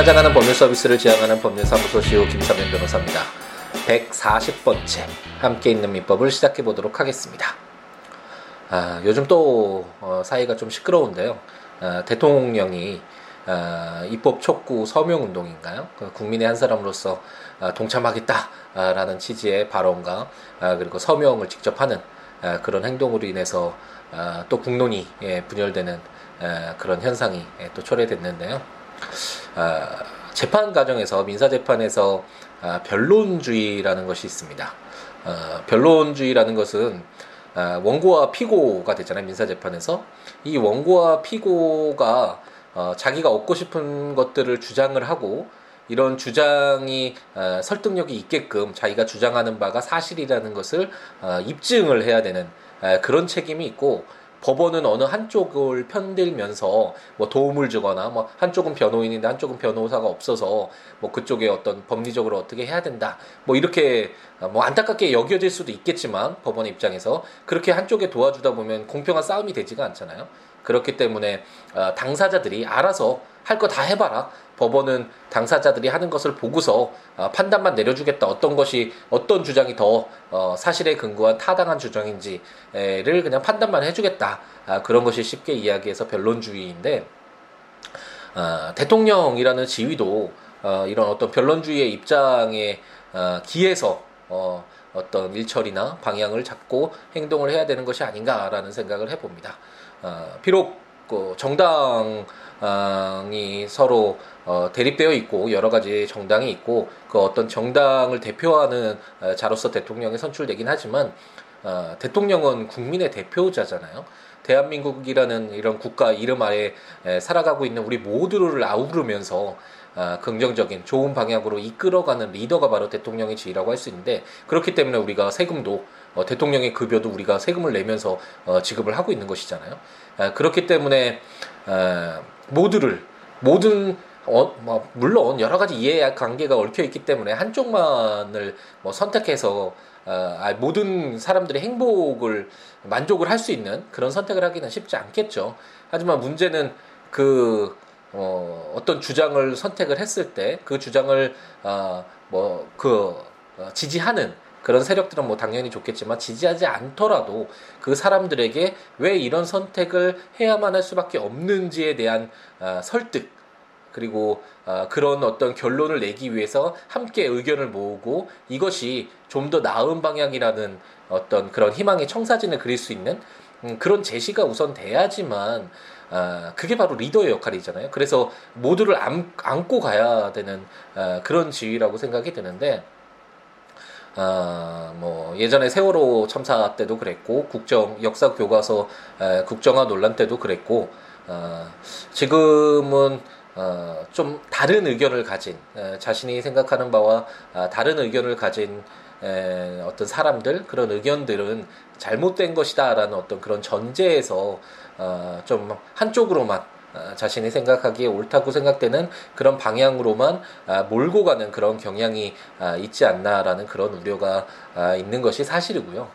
찾아가는 법률 서비스를 지향하는 법률사무소 CEO 김사면 변호사입니다. 140번째 함께 있는 민법을 시작해 보도록 하겠습니다. 아, 요즘 또 어, 사이가 좀 시끄러운데요. 아, 대통령이 아, 입법 촉구 서명 운동인가요? 그 국민의 한 사람으로서 아, 동참하겠다라는 취지의 발언과 아, 그리고 서명을 직접 하는 아, 그런 행동으로 인해서 아, 또 국론이 예, 분열되는 아, 그런 현상이 예, 또 초래됐는데요. 아, 재판 과정에서 민사 재판에서 아, 변론주의라는 것이 있습니다. 어, 변론주의라는 것은 아, 원고와 피고가 되잖아요 민사 재판에서 이 원고와 피고가 어, 자기가 얻고 싶은 것들을 주장을 하고 이런 주장이 어, 설득력이 있게끔 자기가 주장하는 바가 사실이라는 것을 어, 입증을 해야 되는 에, 그런 책임이 있고 법원은 어느 한쪽을 편들면서 뭐 도움을 주거나 뭐 한쪽은 변호인인데 한쪽은 변호사가 없어서 뭐 그쪽에 어떤 법리적으로 어떻게 해야 된다 뭐 이렇게 뭐 안타깝게 여겨질 수도 있겠지만 법원의 입장에서 그렇게 한쪽에 도와주다 보면 공평한 싸움이 되지가 않잖아요. 그렇기 때문에 어, 당사자들이 알아서 할 거 다 해봐라. 법원은 당사자들이 하는 것을 보고서 어, 판단만 내려주겠다. 어떤 것이 어떤 주장이 더 어, 사실에 근거한 타당한 주장인지를 그냥 판단만 해주겠다. 아, 그런 것이 쉽게 이야기해서 변론주의인데 어, 대통령이라는 지위도 어, 이런 어떤 변론주의의 입장에 어, 기해서 어, 어떤 일처리나 방향을 잡고 행동을 해야 되는 것이 아닌가라는 생각을 해봅니다. 어, 비록 그 정당이 서로 어, 대립되어 있고 여러 가지 정당이 있고 그 어떤 정당을 대표하는 어, 자로서 대통령이 선출되긴 하지만 어, 대통령은 국민의 대표자잖아요. 대한민국이라는 이런 국가 이름 아래 에, 살아가고 있는 우리 모두를 아우르면서 아, 긍정적인 좋은 방향으로 이끌어가는 리더가 바로 대통령의 지위라고 할 수 있는데 그렇기 때문에 우리가 세금도 어, 대통령의 급여도 우리가 세금을 내면서 어, 지급을 하고 있는 것이잖아요. 아, 그렇기 때문에 아, 모두를 모든 어, 뭐 물론 여러 가지 이해 관계가 얽혀 있기 때문에 한쪽만을 뭐 선택해서 어, 아, 모든 사람들의 행복을 만족을 할 수 있는 그런 선택을 하기는 쉽지 않겠죠. 하지만 문제는 그 어, 어떤 주장을 선택을 했을 때 그 주장을 어, 뭐그 어, 지지하는 그런 세력들은 뭐 당연히 좋겠지만 지지하지 않더라도 그 사람들에게 왜 이런 선택을 해야만 할 수밖에 없는지에 대한 어, 설득 그리고 어, 그런 어떤 결론을 내기 위해서 함께 의견을 모으고 이것이 좀 더 나은 방향이라는 어떤 그런 희망의 청사진을 그릴 수 있는 음, 그런 제시가 우선 돼야지만 아, 그게 바로 리더의 역할이잖아요. 그래서 모두를 안, 안고 가야 되는 아, 그런 지위라고 생각이 드는데 아, 뭐 예전에 세월호 참사 때도 그랬고 국정 역사 교과서 에, 국정화 논란 때도 그랬고 아, 지금은 어, 좀 다른 의견을 가진 에, 자신이 생각하는 바와 아, 다른 의견을 가진 에, 어떤 사람들 그런 의견들은 잘못된 것이다라는 어떤 그런 전제에서 어, 좀 한쪽으로만 어, 자신이 생각하기에 옳다고 생각되는 그런 방향으로만 아, 몰고 가는 그런 경향이 아, 있지 않나라는 그런 우려가 아, 있는 것이 사실이고요.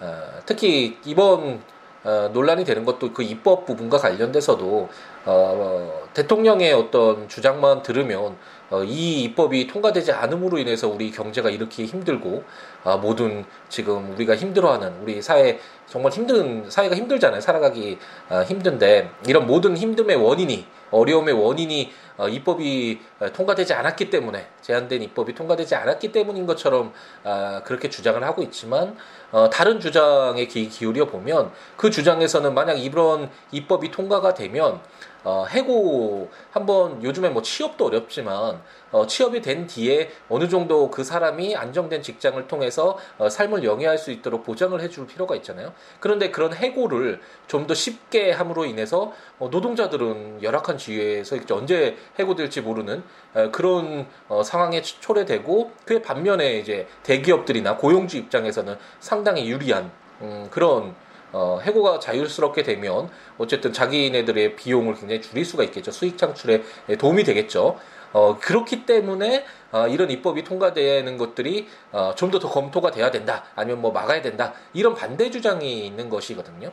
어, 특히 이번 어, 논란이 되는 것도 그 입법 부분과 관련돼서도 어, 어, 대통령의 어떤 주장만 들으면 어, 이 입법이 통과되지 않음으로 인해서 우리 경제가 이렇게 힘들고 아, 모든 지금 우리가 힘들어하는 우리 사회 정말 힘든 사회가 힘들잖아요. 살아가기 아, 힘든데 이런 모든 힘듦의 원인이 어려움의 원인이 어, 입법이 통과되지 않았기 때문에 제한된 입법이 통과되지 않았기 때문인 것처럼 아, 그렇게 주장을 하고 있지만 어, 다른 주장에 귀 기울여 보면 그 주장에서는 만약 이런 입법이 통과가 되면 어, 해고 한번 요즘에 뭐 취업도 어렵지만 어, 취업이 된 뒤에 어느 정도 그 사람이 안정된 직장을 통해서 어, 삶을 영위할 수 있도록 보장을 해줄 필요가 있잖아요. 그런데 그런 해고를 좀 더 쉽게 함으로 인해서 어, 노동자들은 열악한 지위에서 언제 해고될지 모르는 어, 그런 어, 상황에 초래되고 그의 반면에 이제 대기업들이나 고용주 입장에서는 상당히 유리한 음, 그런 어, 해고가 자율스럽게 되면 어쨌든 자기네들의 비용을 굉장히 줄일 수가 있겠죠. 수익 창출에 도움이 되겠죠. 어, 그렇기 때문에 어, 이런 입법이 통과되는 것들이 어, 좀 더 더 검토가 돼야 된다. 아니면 뭐 막아야 된다. 이런 반대 주장이 있는 것이거든요.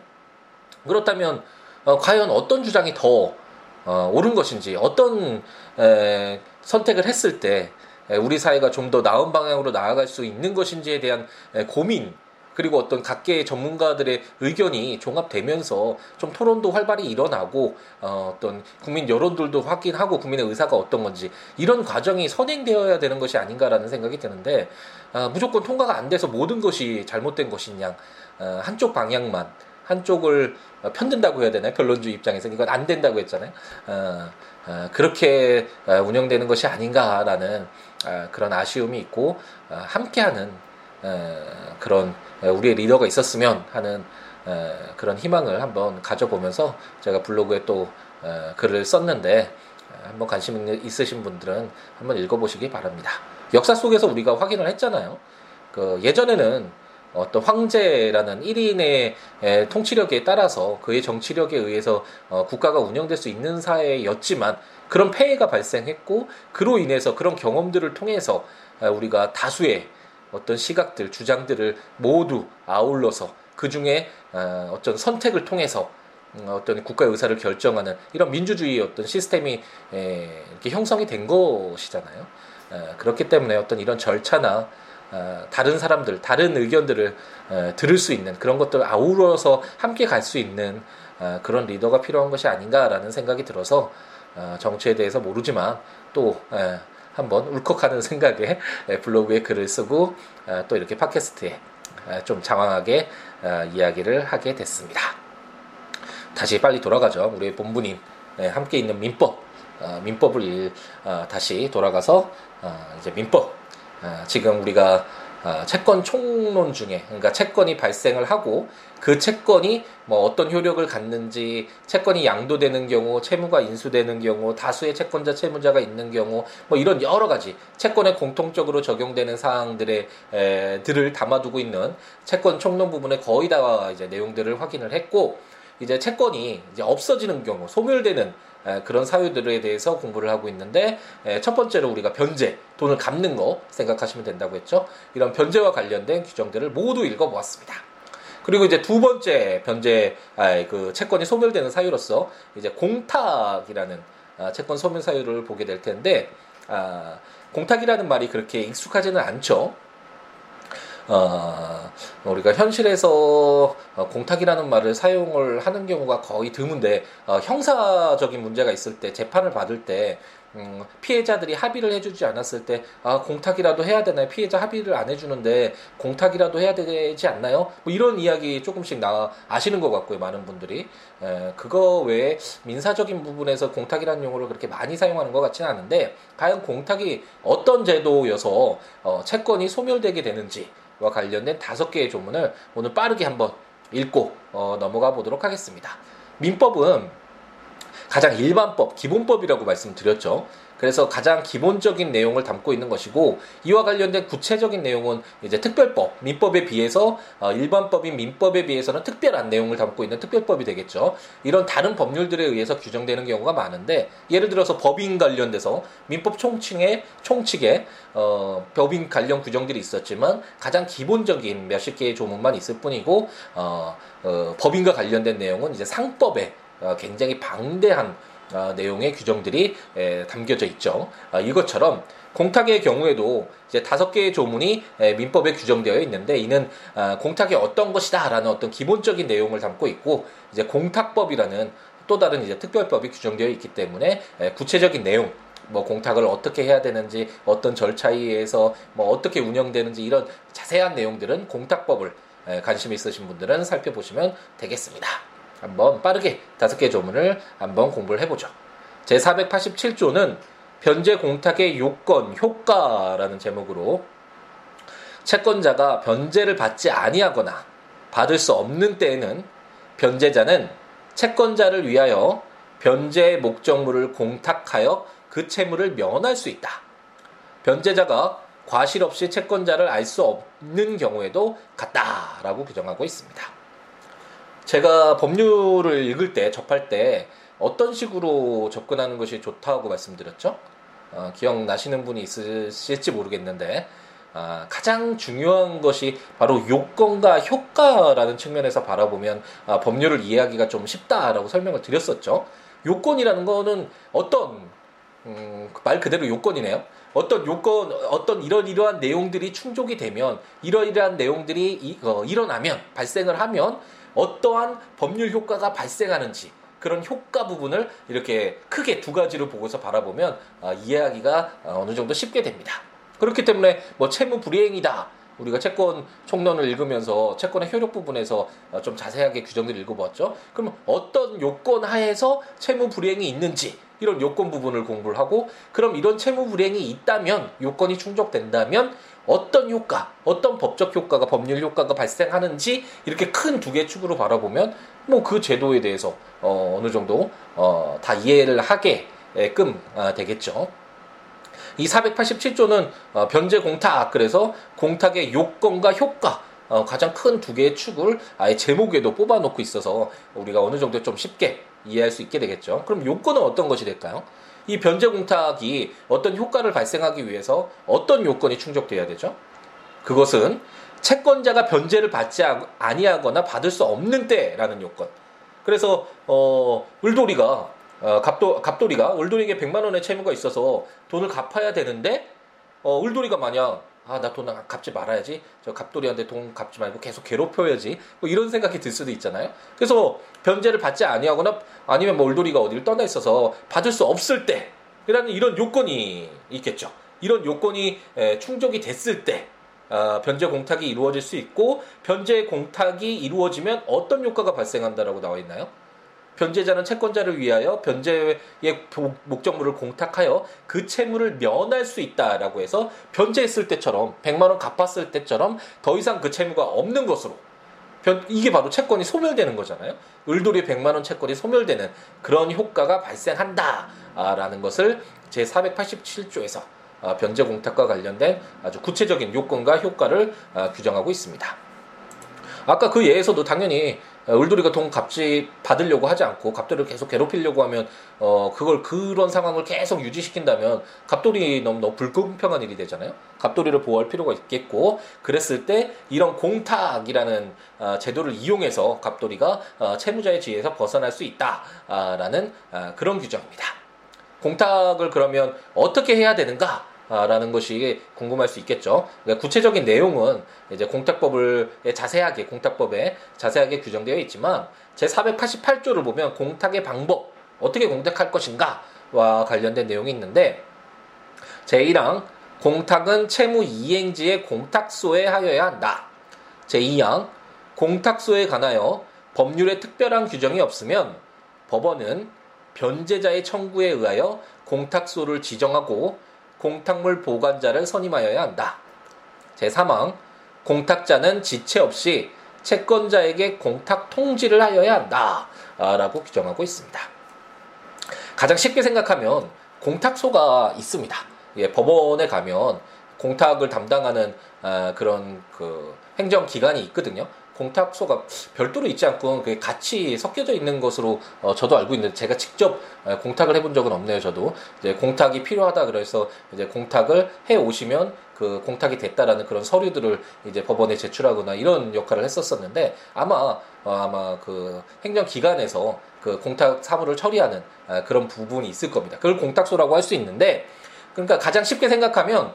그렇다면 어, 과연 어떤 주장이 더 어, 옳은 것인지 어떤 에, 선택을 했을 때 우리 사회가 좀 더 나은 방향으로 나아갈 수 있는 것인지에 대한 고민 그리고 어떤 각계의 전문가들의 의견이 종합되면서 좀 토론도 활발히 일어나고 어, 어떤 국민 여론들도 확인하고 국민의 의사가 어떤 건지 이런 과정이 선행되어야 되는 것이 아닌가라는 생각이 드는데 어, 무조건 통과가 안 돼서 모든 것이 잘못된 것이냐 어, 한쪽 방향만 한쪽을 편든다고 해야 되나요? 변론주의 입장에서 이건 안 된다고 했잖아요. 어, 어, 그렇게 어, 운영되는 것이 아닌가라는 어, 그런 아쉬움이 있고 어, 함께하는 어, 그런 우리의 리더가 있었으면 하는 그런 희망을 한번 가져보면서 제가 블로그에 또 글을 썼는데 한번 관심 있으신 분들은 한번 읽어보시기 바랍니다. 역사 속에서 우리가 확인을 했잖아요. 그 예전에는 어떤 황제라는 1인의 통치력에 따라서 그의 정치력에 의해서 어, 국가가 운영될 수 있는 사회였지만 그런 폐해가 발생했고 그로 인해서 그런 경험들을 통해서 우리가 다수의 어떤 시각들, 주장들을 모두 아울러서 그 중에 어, 어떤 선택을 통해서 음, 어떤 국가 의사를 결정하는 이런 민주주의 어떤 시스템이 이렇게 형성이 된 것이잖아요. 그렇기 때문에 어떤 이런 절차나 어, 다른 사람들, 다른 의견들을 들을 수 있는 그런 것들을 아우러서 함께 갈 수 있는 어, 그런 리더가 필요한 것이 아닌가라는 생각이 들어서 정치에 대해서 모르지만 또 한번 울컥하는 생각에 블로그에 글을 쓰고 아, 또 이렇게 팟캐스트에 아, 좀 장황하게 아, 이야기를 하게 됐습니다. 다시 빨리 돌아가죠. 우리 본분인 함께 있는 민법 민법을 다시 돌아가서 이제 민법 지금 우리가 어, 채권 총론 중에 그러니까 채권이 발생을 하고 그 채권이 뭐 어떤 효력을 갖는지 채권이 양도되는 경우 채무가 인수되는 경우 다수의 채권자 채무자가 있는 경우 뭐 이런 여러 가지 채권에 공통적으로 적용되는 사항들의 에, 들을 담아두고 있는 채권 총론 부분에 거의 다 이제 내용들을 확인을 했고 이제 채권이 이제 없어지는 경우 소멸되는 그런 사유들에 대해서 공부를 하고 있는데 첫 번째로 우리가 변제 돈을 갚는 거 생각하시면 된다고 했죠. 이런 변제와 관련된 규정들을 모두 읽어보았습니다. 그리고 이제 두 번째 변제 아, 그 채권이 소멸되는 사유로서 이제 공탁이라는 아, 채권 소멸 사유를 보게 될 텐데 아, 공탁이라는 말이 그렇게 익숙하지는 않죠. 어, 우리가 현실에서 어, 공탁이라는 말을 사용을 하는 경우가 거의 드문데 어, 형사적인 문제가 있을 때 재판을 받을 때 음, 피해자들이 합의를 해주지 않았을 때, 아, 공탁이라도 해야 되나요? 피해자 합의를 안 해주는데, 공탁이라도 해야 되지 않나요? 뭐 이런 이야기 조금씩 나, 아시는 것 같고요, 많은 분들이. 에, 그거 외에 민사적인 부분에서 공탁이라는 용어를 그렇게 많이 사용하는 것 같지는 않은데, 과연 공탁이 어떤 제도여서, 어, 채권이 소멸되게 되는지, 와 관련된 다섯 개의 조문을 오늘 빠르게 한번 읽고 어, 넘어가 보도록 하겠습니다. 민법은 가장 일반법, 기본법이라고 말씀드렸죠. 그래서 가장 기본적인 내용을 담고 있는 것이고 이와 관련된 구체적인 내용은 이제 특별법, 민법에 비해서 어, 일반법인 민법에 비해서는 특별한 내용을 담고 있는 특별법이 되겠죠. 이런 다른 법률들에 의해서 규정되는 경우가 많은데 예를 들어서 법인 관련돼서 민법 총칙에 총칙에 어, 법인 관련 규정들이 있었지만 가장 기본적인 몇십 개의 조문만 있을 뿐이고 어, 어, 법인과 관련된 내용은 이제 상법에 어, 굉장히 방대한 어, 내용의 규정들이 에, 담겨져 있죠. 어, 이것처럼 공탁의 경우에도 이제 다섯 개의 조문이 에, 민법에 규정되어 있는데 이는 어, 공탁이 어떤 것이다라는 어떤 기본적인 내용을 담고 있고 이제 공탁법이라는 또 다른 이제 특별법이 규정되어 있기 때문에 에, 구체적인 내용 뭐 공탁을 어떻게 해야 되는지 어떤 절차에 의해서 뭐 어떻게 운영되는지 이런 자세한 내용들은 공탁법을 에, 관심 있으신 분들은 살펴보시면 되겠습니다. 한번 빠르게 다섯 개 조문을 한번 공부를 해보죠. 제 487조는 변제 공탁의 요건, 효과라는 제목으로 채권자가 변제를 받지 아니하거나 받을 수 없는 때에는 변제자는 채권자를 위하여 변제 목적물을 공탁하여 그 채무를 면할 수 있다. 변제자가 과실 없이 채권자를 알 수 없는 경우에도 같다라고 규정하고 있습니다. 제가 법률을 읽을 때 접할 때 어떤 식으로 접근하는 것이 좋다고 말씀드렸죠? 어, 기억나시는 분이 있으실지 모르겠는데 아, 가장 중요한 것이 바로 요건과 효과라는 측면에서 바라보면 아, 법률을 이해하기가 좀 쉽다라고 설명을 드렸었죠. 요건이라는 거는 어떤 음, 말 그대로 요건이네요. 어떤 요건, 어떤 이런 이러한 내용들이 충족이 되면 이러이러한 내용들이 이, 어, 일어나면 발생을 하면 어떠한 법률 효과가 발생하는지 그런 효과 부분을 이렇게 크게 두 가지로 보고서 바라보면 어, 이해하기가 어, 어느 정도 쉽게 됩니다. 그렇기 때문에 뭐 채무 불이행이다. 우리가 채권 총론을 읽으면서 채권의 효력 부분에서 어, 좀 자세하게 규정들을 읽어보았죠. 그럼 어떤 요건 하에서 채무 불이행이 있는지 이런 요건 부분을 공부를 하고 그럼 이런 채무 불이행이 있다면 요건이 충족된다면 어떤 효과, 어떤 법적 효과가 법률 효과가 발생하는지 이렇게 큰 두 개 축으로 바라보면 뭐 그 제도에 대해서 어, 어느 정도 어, 다 이해를 하게끔 아, 되겠죠. 이 487조는 어, 변제 공탁 그래서 공탁의 요건과 효과 어, 가장 큰 두 개의 축을 아예 제목에도 뽑아놓고 있어서 우리가 어느 정도 좀 쉽게 이해할 수 있게 되겠죠. 그럼 요건은 어떤 것이 될까요? 이 변제 공탁이 어떤 효과를 발생하기 위해서 어떤 요건이 충족돼야 되죠? 그것은 채권자가 변제를 받지 아니하거나 받을 수 없는 때라는 요건. 그래서 어 을돌이가 어, 갑도, 갑돌이가 울돌이에게 100만 원의 채무가 있어서 돈을 갚아야 되는데 어, 울돌이가 만약 아, 나 돈 갚지 말아야지. 저 갑돌이한테 돈 갚지 말고 계속 괴롭혀야지. 뭐 이런 생각이 들 수도 있잖아요. 그래서 변제를 받지 아니하거나 아니면 뭐 울돌이가 어디를 떠나 있어서 받을 수 없을 때라는 이런 요건이 있겠죠. 이런 요건이 에, 충족이 됐을 때 어, 변제 공탁이 이루어질 수 있고 변제 공탁이 이루어지면 어떤 효과가 발생한다라고 나와 있나요? 변제자는 채권자를 위하여 변제의 목적물을 공탁하여 그 채무를 면할 수 있다라고 해서 변제했을 때처럼 100만 원 갚았을 때처럼 더 이상 그 채무가 없는 것으로 이게 바로 채권이 소멸되는 거잖아요. 을돌이 100만 원 채권이 소멸되는 그런 효과가 발생한다라는 것을 제 487조에서 아, 변제 공탁과 관련된 아주 구체적인 요건과 효과를 아, 규정하고 있습니다. 아까 그 예에서도 당연히 울돌이가 돈 갚지 받으려고 하지 않고 갑돌이를 계속 괴롭히려고 하면 어 그걸 그런 상황을 계속 유지시킨다면 갑돌이 너무 너무 불공평한 일이 되잖아요. 갑돌이를 보호할 필요가 있겠고 그랬을 때 이런 공탁이라는 어, 제도를 이용해서 갑돌이가 어, 채무자의 지위에서 벗어날 수 있다라는 어, 그런 규정입니다. 공탁을 그러면 어떻게 해야 되는가? 라는 것이 궁금할 수 있겠죠. 그러니까 구체적인 내용은 이제 공탁법을 자세하게 공탁법에 자세하게 규정되어 있지만 제 488조를 보면 공탁의 방법 어떻게 공탁할 것인가와 관련된 내용이 있는데 제1항 공탁은 채무 이행지의 공탁소에 하여야 한다. 제2항 공탁소에 관하여 법률에 특별한 규정이 없으면 법원은 변제자의 청구에 의하여 공탁소를 지정하고 공탁물 보관자를 선임하여야 한다. 제3항 공탁자는 지체 없이 채권자에게 공탁 통지를 하여야 한다. 라고 규정하고 있습니다. 가장 쉽게 생각하면 공탁소가 있습니다. 예, 법원에 가면 공탁을 담당하는 아, 그런 그 행정기관이 있거든요. 공탁소가 별도로 있지 않고 같이 섞여져 있는 것으로 어, 저도 알고 있는데 제가 직접 어, 공탁을 해본 적은 없네요. 저도 이제 공탁이 필요하다 그래서 이제 공탁을 해 오시면 그 공탁이 됐다라는 그런 서류들을 이제 법원에 제출하거나 이런 역할을 했었었는데 아마 어, 아마 그 행정기관에서 그 공탁 사무를 처리하는 아, 그런 부분이 있을 겁니다. 그걸 공탁소라고 할 수 있는데 그러니까 가장 쉽게 생각하면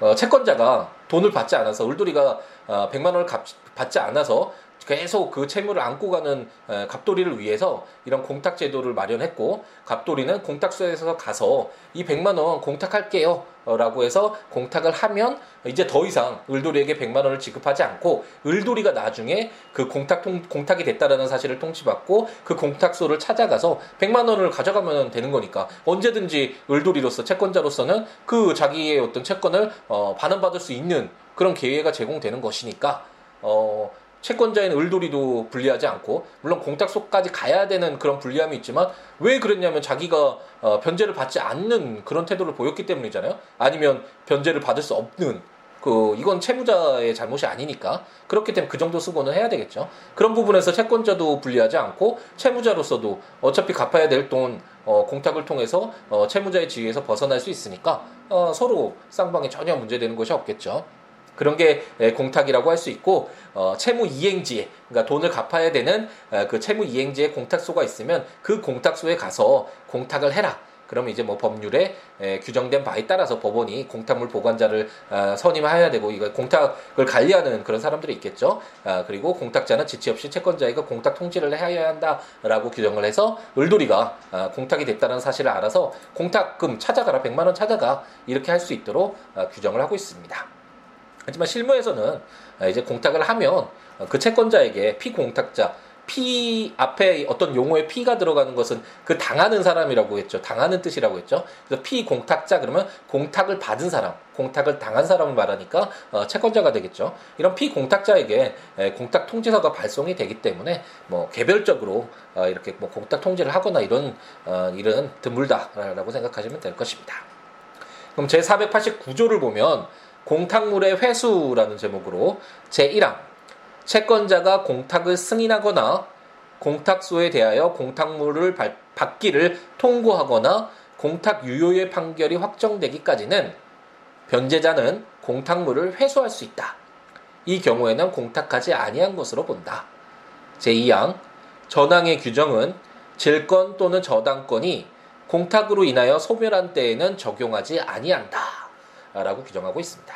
어, 채권자가 돈을 받지 않아서 울돌이가 어, 100만 원을 갚, 받지 않아서 계속 그 채무를 안고 가는 에, 갑돌이를 위해서 이런 공탁 제도를 마련했고 갑돌이는 공탁소에서 가서 이 100만 원 공탁할게요 라고 해서 공탁을 하면 이제 더 이상 을돌이에게 100만 원을 지급하지 않고 을돌이가 나중에 그 공탁 통, 공탁이 됐다라는 사실을 통지받고 그 공탁소를 찾아가서 100만 원을 가져가면 되는 거니까 언제든지 을돌이로서 채권자로서는 그 자기의 어떤 채권을 어, 반환받을 수 있는 그런 기회가 제공되는 것이니까 어, 채권자인 을돌이도 불리하지 않고 물론 공탁소까지 가야 되는 그런 불리함이 있지만 왜 그랬냐면 자기가 어, 변제를 받지 않는 그런 태도를 보였기 때문이잖아요. 아니면 변제를 받을 수 없는 그 이건 채무자의 잘못이 아니니까 그렇기 때문에 그 정도 수고는 해야 되겠죠. 그런 부분에서 채권자도 불리하지 않고 채무자로서도 어차피 갚아야 될 돈 어, 공탁을 통해서 어, 채무자의 지위에서 벗어날 수 있으니까 어, 서로 쌍방에 전혀 문제되는 것이 없겠죠. 그런 게 공탁이라고 할 수 있고 어, 채무 이행지에 그러니까 돈을 갚아야 되는 그 채무 이행지에 공탁소가 있으면 그 공탁소에 가서 공탁을 해라. 그러면 이제 뭐 법률에 에, 규정된 바에 따라서 법원이 공탁물 보관자를 아, 선임해야 되고 이거 공탁을 관리하는 그런 사람들이 있겠죠. 아, 그리고 공탁자는 지체 없이 채권자에게 공탁 통지를 해야 한다라고 규정을 해서 을돌이가 아, 공탁이 됐다는 사실을 알아서 공탁금 찾아가라 100만 원 찾아가 이렇게 할 수 있도록 아, 규정을 하고 있습니다. 하지만 실무에서는 아, 이제 공탁을 하면 그 채권자에게 피공탁자 피 앞에 어떤 용어에 피가 들어가는 것은 그 당하는 사람이라고 했죠. 당하는 뜻이라고 했죠. 그래서 피 공탁자 그러면 공탁을 받은 사람, 공탁을 당한 사람을 말하니까 어, 채권자가 되겠죠. 이런 피 공탁자에게 에, 공탁 통지서가 발송이 되기 때문에 뭐 개별적으로 어, 이렇게 뭐 공탁 통지를 하거나 이런 어, 일은 드물다라고 생각하시면 될 것입니다. 그럼 제 489조를 보면 공탁물의 회수라는 제목으로 제 1항 채권자가 공탁을 승인하거나 공탁소에 대하여 공탁물을 받기를 통고하거나 공탁 유효의 판결이 확정되기까지는 변제자는 공탁물을 회수할 수 있다. 이 경우에는 공탁하지 아니한 것으로 본다. 제2항 전항의 규정은 질권 또는 저당권이 공탁으로 인하여 소멸한 때에는 적용하지 아니한다. 라고 규정하고 있습니다.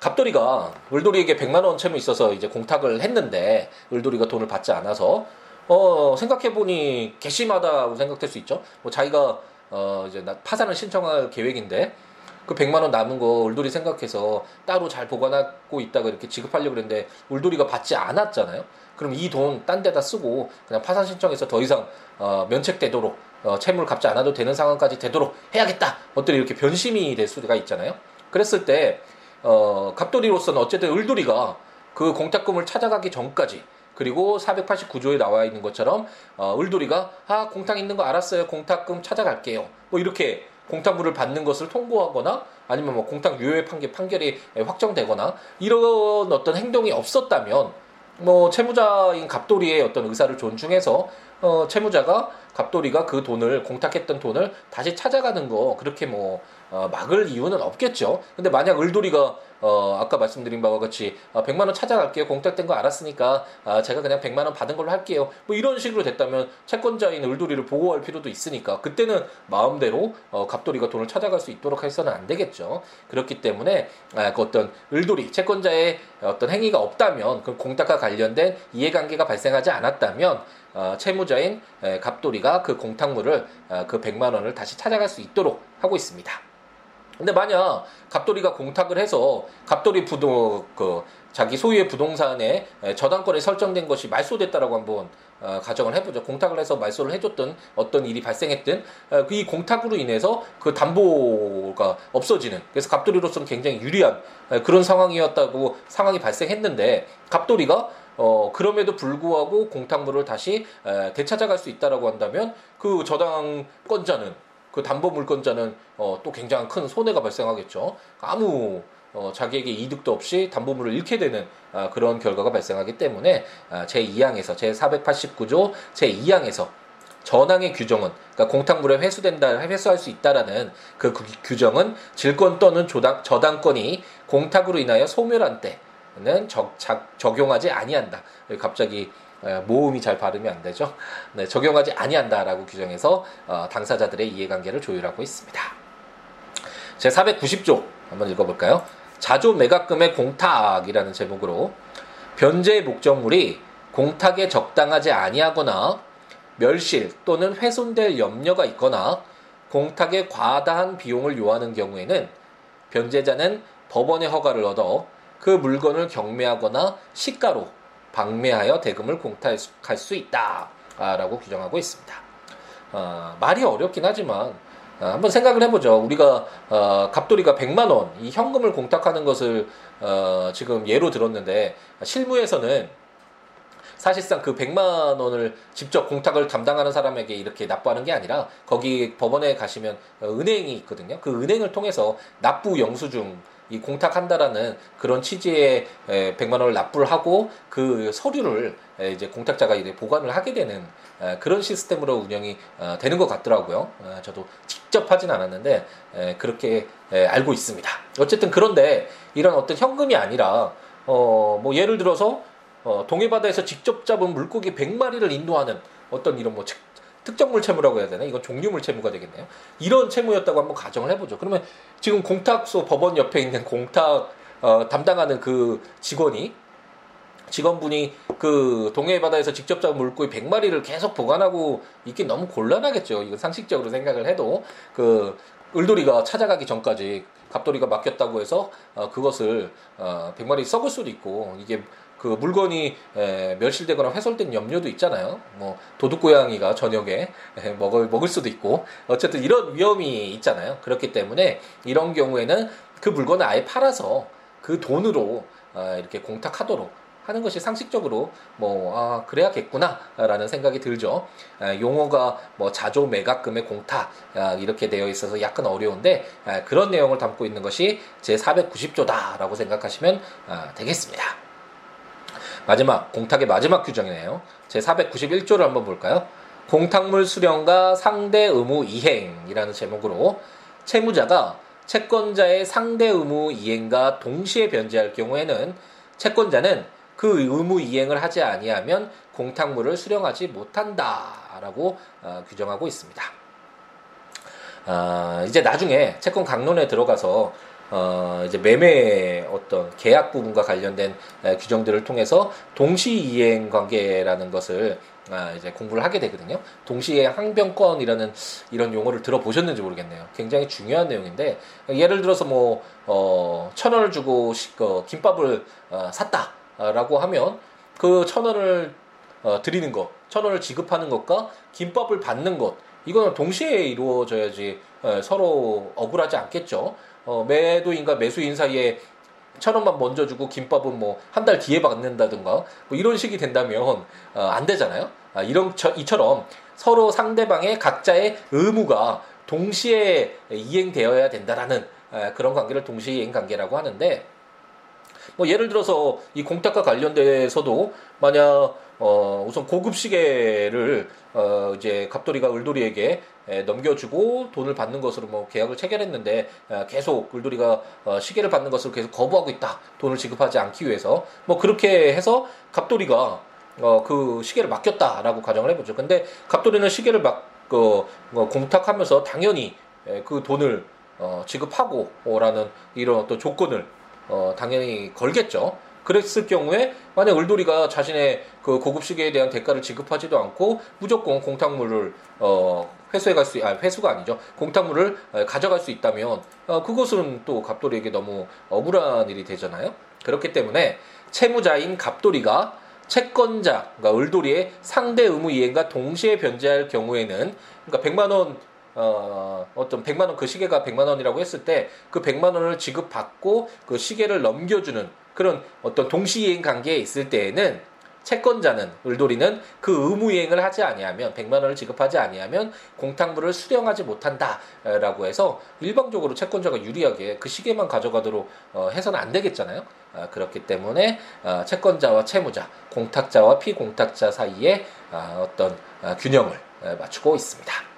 갑돌이가 을돌이에게 100만 원 채무 있어서 이제 공탁을 했는데 을돌이가 돈을 받지 않아서 어 생각해 보니 괘씸하다고 생각될 수 있죠. 뭐 자기가 어 이제 파산을 신청할 계획인데 그 100만 원 남은 거 울돌이 생각해서 따로 잘 보관하고 있다가 이렇게 지급하려고 그랬는데 울돌이가 받지 않았잖아요. 그럼 이 돈 딴 데다 쓰고 그냥 파산 신청해서 더 이상 어, 면책되도록 어, 채무를 갚지 않아도 되는 상황까지 되도록 해야겠다. 어떤 이렇게 변심이 될 수가 있잖아요. 그랬을 때 어, 갑돌이로서는 어쨌든 을돌이가 그 공탁금을 찾아가기 전까지 그리고 489조에 나와 있는 것처럼 어, 을돌이가 아 공탁 있는 거 알았어요 공탁금 찾아갈게요 뭐 이렇게 공탁물을 받는 것을 통보하거나 아니면 뭐 공탁 유효의 판결 판결이 확정되거나 이런 어떤 행동이 없었다면 뭐 채무자인 갑돌이의 어떤 의사를 존중해서 어, 채무자가 갑돌이가 그 돈을 공탁했던 돈을 다시 찾아가는 거 그렇게 뭐 어, 막을 이유는 없겠죠. 근데 만약 을돌이가 어, 아까 말씀드린 바와 같이 어, 100만 원 찾아갈게요. 공탁된 거 알았으니까 아, 제가 그냥 100만 원 받은 걸로 할게요. 뭐 이런 식으로 됐다면 채권자인 을돌이를 보호할 필요도 있으니까 그때는 마음대로 어, 갑돌이가 돈을 찾아갈 수 있도록 해서는 안 되겠죠. 그렇기 때문에 아, 그 어떤 을돌이 채권자의 어떤 행위가 없다면 그 공탁과 관련된 이해관계가 발생하지 않았다면 어, 채무자인 에, 갑돌이가 그 공탁물을 어, 그 100만 원을 다시 찾아갈 수 있도록 하고 있습니다. 근데 만약 갑돌이가 공탁을 해서 갑돌이 부동 그 자기 소유의 부동산에 저당권이 설정된 것이 말소됐다라고 한번 어, 가정을 해보죠. 공탁을 해서 말소를 해줬던 어떤 일이 발생했든 어, 이 공탁으로 인해서 그 담보가 없어지는 그래서 갑돌이로서는 굉장히 유리한 어, 그런 상황이었다고 상황이 발생했는데 갑돌이가 어, 그럼에도 불구하고 공탁물을 다시 에, 되찾아갈 수 있다라고 한다면 그 저당권자는 그 담보 물권자는 어, 또 굉장히 큰 손해가 발생하겠죠. 아무 어, 자기에게 이득도 없이 담보물을 잃게 되는 아, 그런 결과가 발생하기 때문에 아, 제2항에서 제489조 제2항에서 전항의 규정은 그러니까 공탁물에 회수된다 회수할 수 있다라는 그 규정은 질권 또는 조당, 저당권이 공탁으로 인하여 소멸한 때는 적, 작, 적용하지 아니한다. 갑자기 예, 모음이 잘 발음이 안 되죠. 네, 적용하지 아니한다라고 규정해서 어, 당사자들의 이해관계를 조율하고 있습니다. 제 490조 한번 읽어볼까요? 자조 매각금의 공탁이라는 제목으로 변제의 목적물이 공탁에 적당하지 아니하거나 멸실 또는 훼손될 염려가 있거나 공탁에 과다한 비용을 요하는 경우에는 변제자는 법원의 허가를 얻어 그 물건을 경매하거나 시가로 방매하여 대금을 공탁할 수 있다라고 규정하고 있습니다. 어, 말이 어렵긴 하지만 어, 한번 생각을 해보죠. 우리가 어, 갑돌이가 100만 원 이 현금을 공탁하는 것을 어, 지금 예로 들었는데 실무에서는 사실상 그 100만 원을 직접 공탁을 담당하는 사람에게 이렇게 납부하는 게 아니라 거기 법원에 가시면 은행이 있거든요. 그 은행을 통해서 납부 영수증 이 공탁한다라는 그런 취지의 100만 원을 납부를 하고 그 서류를 이제 공탁자가 이제 보관을 하게 되는 그런 시스템으로 운영이 어, 되는 것 같더라고요. 어, 저도 직접 하진 않았는데 그렇게 알고 있습니다. 어쨌든 그런데 이런 어떤 현금이 아니라 어 뭐 예를 들어서 어 동해바다에서 직접 잡은 물고기 100마리를 인도하는 어떤 이런 뭐 특정 물 채무라고 해야 되나? 이건 종류 물 채무가 되겠네요. 이런 채무였다고 한번 가정을 해보죠. 그러면 지금 공탁소 법원 옆에 있는 공탁 어, 담당하는 그 직원이 직원분이 그 동해 바다에서 직접 잡은 물고기 100마리를 계속 보관하고 있긴 너무 곤란하겠죠. 이건 상식적으로 생각을 해도 그 을돌이가 찾아가기 전까지 갑돌이가 맡겼다고 해서 어, 그것을 어, 100마리 썩을 수도 있고 이게 그 물건이 에, 멸실되거나 훼손된 염려도 있잖아요. 뭐 도둑 고양이가 저녁에 에, 먹을 먹을 수도 있고 어쨌든 이런 위험이 있잖아요. 그렇기 때문에 이런 경우에는 그 물건을 아예 팔아서 그 돈으로 어, 이렇게 공탁하도록 하는 것이 상식적으로 뭐 아, 그래야겠구나라는 생각이 들죠. 아, 용어가 뭐 자조 매각금의 공탁 아, 이렇게 되어 있어서 약간 어려운데 아, 그런 내용을 담고 있는 것이 제 490조다라고 생각하시면 아, 되겠습니다. 마지막 공탁의 마지막 규정이네요. 제 491조를 한번 볼까요? 공탁물 수령과 상대 의무 이행이라는 제목으로 채무자가 채권자의 상대 의무 이행과 동시에 변제할 경우에는 채권자는 그 의무 이행을 하지 아니하면 공탁물을 수령하지 못한다라고 어, 규정하고 있습니다. 어, 이제 나중에 채권 강론에 들어가서 어, 이제 매매 어떤 계약 부분과 관련된 에, 규정들을 통해서 동시 이행 관계라는 것을 아, 이제 공부를 하게 되거든요. 동시에 항변권이라는 이런 용어를 들어보셨는지 모르겠네요. 굉장히 중요한 내용인데 예를 들어서 뭐 어, 천 원을 주고 시, 어, 김밥을 어, 샀다라고 하면 그 천 원을 어, 드리는 것, 천 원을 지급하는 것과 김밥을 받는 것 이거는 동시에 이루어져야지 어, 서로 억울하지 않겠죠. 어, 매도인과 매수인 사이에 천 원만 먼저 주고 김밥은 뭐 한 달 뒤에 받는다든가 뭐 이런 식이 된다면 어, 안 되잖아요. 아, 이런 저, 이처럼 서로 상대방의 각자의 의무가 동시에 이행되어야 된다라는 에, 그런 관계를 동시 이행 관계라고 하는데 뭐 예를 들어서 이 공탁과 관련돼서도 만약 어 우선 고급 시계를 어 이제 갑돌이가 을돌이에게 에, 넘겨주고 돈을 받는 것으로 뭐 계약을 체결했는데 에, 계속 을돌이가 어, 시계를 받는 것을 계속 거부하고 있다 돈을 지급하지 않기 위해서 뭐 그렇게 해서 갑돌이가 어, 그 시계를 맡겼다라고 가정을 해보죠. 근데 갑돌이는 시계를 막, 그, 어, 공탁하면서 당연히 에, 그 돈을 어, 지급하고라는 이런 어떤 조건을 어, 당연히 걸겠죠. 그랬을 경우에 만약 을돌이가 자신의 그 고급 시계에 대한 대가를 지급하지도 않고 무조건 공탁물을 어, 회수해 갈 수, 아, 회수가 아니죠. 공탁물을 가져갈 수 있다면 어, 그것은 또 갑돌이에게 너무 억울한 일이 되잖아요. 그렇기 때문에 채무자인 갑돌이가 채권자, 그러니까 을돌이의 상대 의무 이행과 동시에 변제할 경우에는 그러니까 100만 원 어, 어떤 100만 원 그 시계가 100만 원이라고 했을 때 그 100만 원을 지급받고 그 시계를 넘겨주는 그런 어떤 동시이행 관계에 있을 때에는 채권자는 을돌이는 그 의무 이행을 하지 아니하면 100만 원을 지급하지 아니하면 공탁물을 수령하지 못한다라고 해서 일방적으로 채권자가 유리하게 그 시계만 가져가도록 어, 해서는 안 되겠잖아요. 어, 그렇기 때문에 어, 채권자와 채무자, 공탁자와 피공탁자 사이에 어, 어떤 어, 균형을 어, 맞추고 있습니다.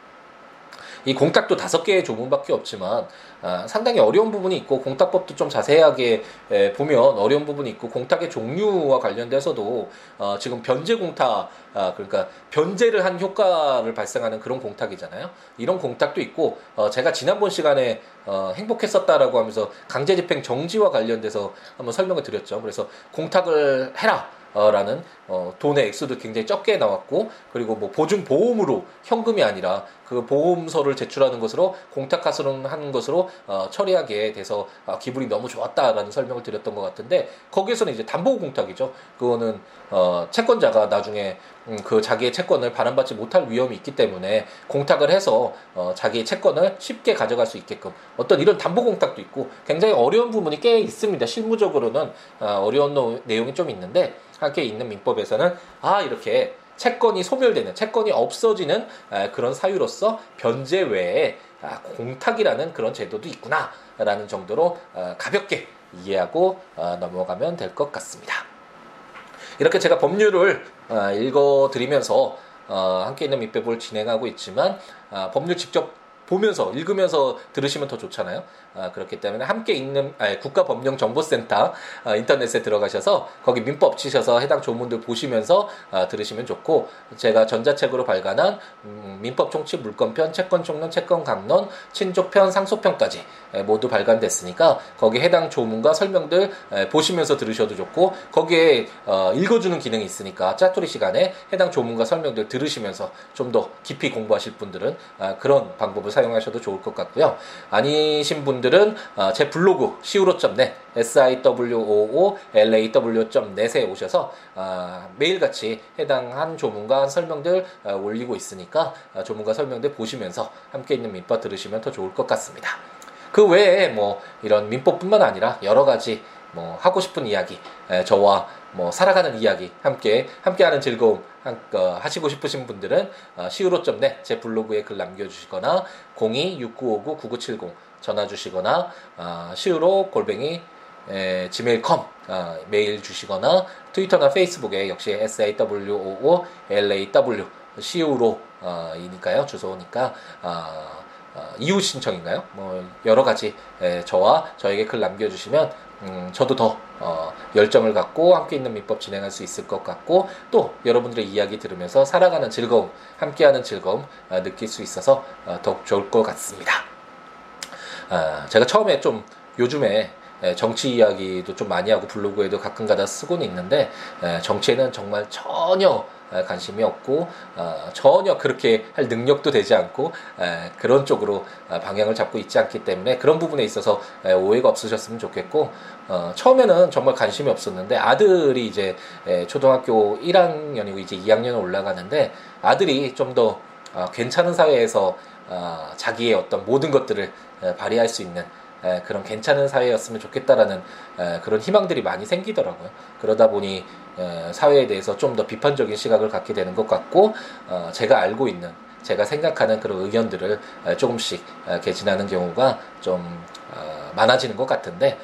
이 공탁도 다섯 개의 조문밖에 없지만 아, 상당히 어려운 부분이 있고 공탁법도 좀 자세하게 에, 보면 어려운 부분이 있고 공탁의 종류와 관련돼서도 어, 지금 변제 공탁 아, 그러니까 변제를 한 효과를 발생하는 그런 공탁이잖아요. 이런 공탁도 있고 어, 제가 지난번 시간에 어, 행복했었다라고 하면서 강제집행 정지와 관련돼서 한번 설명을 드렸죠. 그래서 공탁을 해라. 라는 어, 돈의 액수도 굉장히 적게 나왔고 그리고 뭐 보증 보험으로 현금이 아니라 그 보험서를 제출하는 것으로 공탁하수는 하는 것으로 어, 처리하게 돼서 어, 기분이 너무 좋았다라는 설명을 드렸던 것 같은데 거기에서는 이제 담보 공탁이죠. 그거는 어, 채권자가 나중에 음, 그 자기의 채권을 반환받지 못할 위험이 있기 때문에 공탁을 해서 어, 자기의 채권을 쉽게 가져갈 수 있게끔 어떤 이런 담보 공탁도 있고 굉장히 어려운 부분이 꽤 있습니다. 실무적으로는 어, 어려운 노, 내용이 좀 있는데 함께 있는 민법에서는 아 이렇게 채권이 소멸되는 채권이 없어지는 그런 사유로서 변제 외에 아, 공탁이라는 그런 제도도 있구나라는 정도로 어, 가볍게 이해하고 어, 넘어가면 될 것 같습니다. 이렇게 제가 법률을 어, 읽어드리면서 어, 함께 있는 밑배부를 진행하고 있지만 어, 법률 직접 보면서 읽으면서 들으시면 더 좋잖아요. 아, 그렇기 때문에 함께 있는 아니, 국가법령정보센터 아, 인터넷에 들어가셔서 거기 민법 치셔서 해당 조문들 보시면서 아, 들으시면 좋고 제가 전자책으로 발간한 음, 민법 총칙 물권편, 채권 총론, 채권 강론, 친족편, 상속편까지 에, 모두 발간됐으니까 거기 해당 조문과 설명들 에, 보시면서 들으셔도 좋고 거기에 어, 읽어주는 기능이 있으니까 짜투리 시간에 해당 조문과 설명들 들으시면서 좀 더 깊이 공부하실 분들은 아, 그런 방법을 사용하셔도 좋을 것 같고요. 아니신 분들 은 어, 제 블로그 siwo.net siwoolaw.net에 오셔서 어, 매일같이 해당 한 조문과 설명들 어, 올리고 있으니까 조문과 설명들 보시면서 함께 있는 민법 들으시면 더 좋을 것 같습니다. 그 외에 뭐 이런 민법뿐만 아니라 여러 가지 뭐 하고 싶은 이야기, 저와 뭐 살아가는 이야기 함께 함께하는 즐거움 어, 하시고 싶으신 분들은 어, siwo.net 제 블로그에 글 남겨주시거나 026959-9970 전화 주시거나 어, siwo 골뱅이 에, gmail.com 어, 메일 주시거나 트위터나 페이스북에 역시 SAWOO LAW siwo 어, 이니까요 주소니까 어, 어, 이후 신청인가요? 뭐 여러 가지 에, 저와 저에게 글 남겨주시면 음, 저도 더 어, 열정을 갖고 함께 있는 민법 진행할 수 있을 것 같고 또 여러분들의 이야기 들으면서 살아가는 즐거움, 함께하는 즐거움 어, 느낄 수 있어서 어, 더욱 좋을 것 같습니다. 아, 제가 처음에 좀 요즘에 정치 이야기도 좀 많이 하고 블로그에도 가끔가다 쓰고는 있는데 정치에는 정말 전혀 관심이 없고 어, 전혀 그렇게 할 능력도 되지 않고 그런 쪽으로 어, 방향을 잡고 있지 않기 때문에 그런 부분에 있어서 오해가 없으셨으면 좋겠고 어, 처음에는 정말 관심이 없었는데 아들이 이제 초등학교 1학년이고 이제 2학년 올라가는데 아들이 좀 더 괜찮은 사회에서 자기의 어떤 모든 것들을 발휘할 수 있는 그런 괜찮은 사회였으면 좋겠다라는 그런 희망들이 많이 생기더라고요. 그러다 보니 사회에 대해서 좀 더 비판적인 시각을 갖게 되는 것 같고 어, 제가 알고 있는 제가 생각하는 그런 의견들을 조금씩 개진하는 경우가 좀 어, 많아지는 것 같은데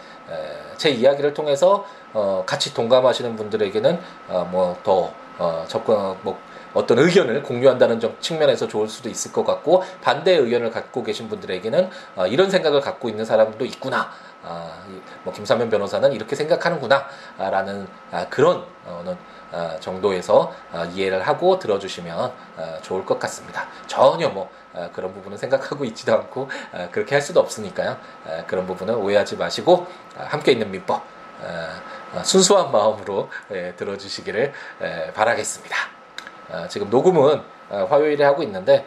제 이야기를 통해서 어, 같이 동감하시는 분들에게는 뭐더 접근 뭐 어떤 의견을 공유한다는 측면에서 좋을 수도 있을 것 같고 반대의 의견을 갖고 계신 분들에게는 어, 이런 생각을 갖고 있는 사람도 있구나. 아, 뭐 김삼현 변호사는 이렇게 생각하는구나라는 아, 그런 어느 아, 정도에서 아, 이해를 하고 들어주시면 아, 좋을 것 같습니다. 전혀 뭐 아, 그런 부분은 생각하고 있지도 않고 아, 그렇게 할 수도 없으니까요. 아, 그런 부분은 오해하지 마시고 아, 함께 있는 민법 아, 순수한 마음으로 예, 들어주시기를 예, 바라겠습니다. 아, 지금 녹음은 아, 화요일에 하고 있는데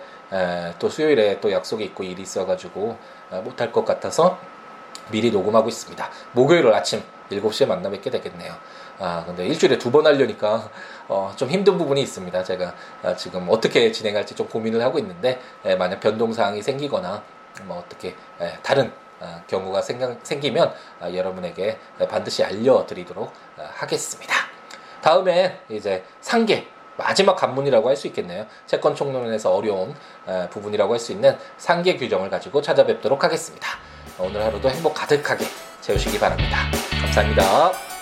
또 수요일에 또 약속이 있고 일이 있어가지고 아, 못할 것 같아서 미리 녹음하고 있습니다. 목요일 아침 7시에 만나 뵙게 되겠네요. 아, 근데 일주일에 두 번 하려니까, 어, 좀 힘든 부분이 있습니다. 제가 아, 지금 어떻게 진행할지 좀 고민을 하고 있는데, 에, 만약 변동사항이 생기거나, 뭐 어떻게, 에, 다른 아, 경우가 생각, 생기면 아, 여러분에게 반드시 알려드리도록 아, 하겠습니다. 다음에 이제 상계, 마지막 관문이라고 할 수 있겠네요. 채권 총론에서 어려운 부분이라고 할 수 있는 상계 규정을 가지고 찾아뵙도록 하겠습니다. 오늘 하루도 행복 가득하게 채우시기 바랍니다. 감사합니다.